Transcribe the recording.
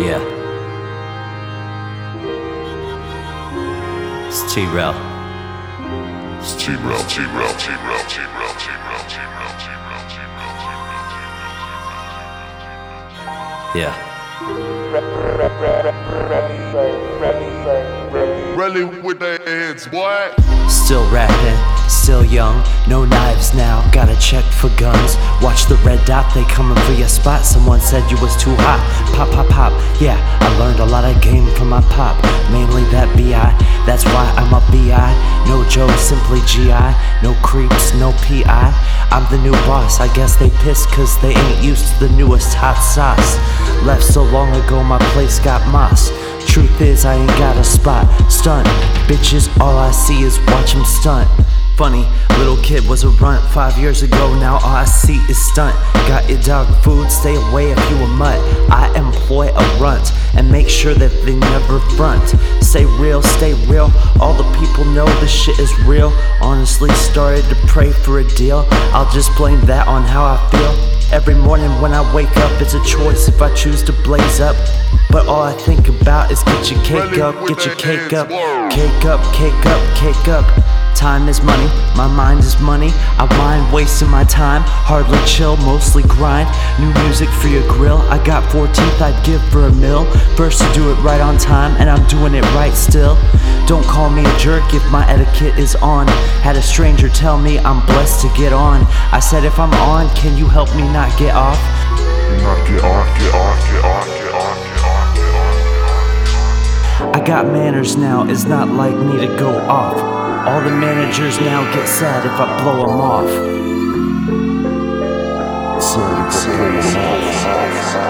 Yeah. It's T-Rel. It's T-Rel, T-Rel, T-Rel, T-Rel, T-Rel, T-Rel, T-Rel, T-Rel, Yeah. Rally with their heads, boy. Still rapping, still young, no knives now, gotta check for guns. Watch the red dot, they coming for your spot. Someone said you was too hot. Pop, pop, pop. Yeah, I learned a lot of game from my pop, mainly that BI. That's why I'm a BI. No Joe, simply GI. No creeps, no PI. I'm the new boss, I guess they pissed cause they ain't used to the newest hot sauce. Left so long ago, my place got moss. Truth is, I ain't got a spot. Stunt, bitches, all I see is watch watch 'em stunt. Funny, little kid was a runt five years ago. Now all I see is stunt. Got your dog food, stay away if you a mutt. I employ a runt and make sure that they never front. Stay real, stay real. All the people know this shit is real. Honestly, started to pray for a deal. I'll just blame that on how I feel. Every morning when I wake up, it's a choice if I choose to blaze up. But all I think about is get your cake up, get your cake up, cake up, cake up, cake up. Time is money, my mind is money. I mind wasting my time, hardly chill, mostly grind. New music for your grill. I got four teeth I'd give for a mill. First to do it right on time, and I'm doing it right still. Don't call me a jerk if my etiquette is on. Had a stranger tell me I'm blessed to get on. I said, if I'm on, can you help me not get off? Not get off, get off, get off, get off, got manners now, it's not like me to go off. All the managers now get sad if I blow them off. Sad, sad, sad, sad.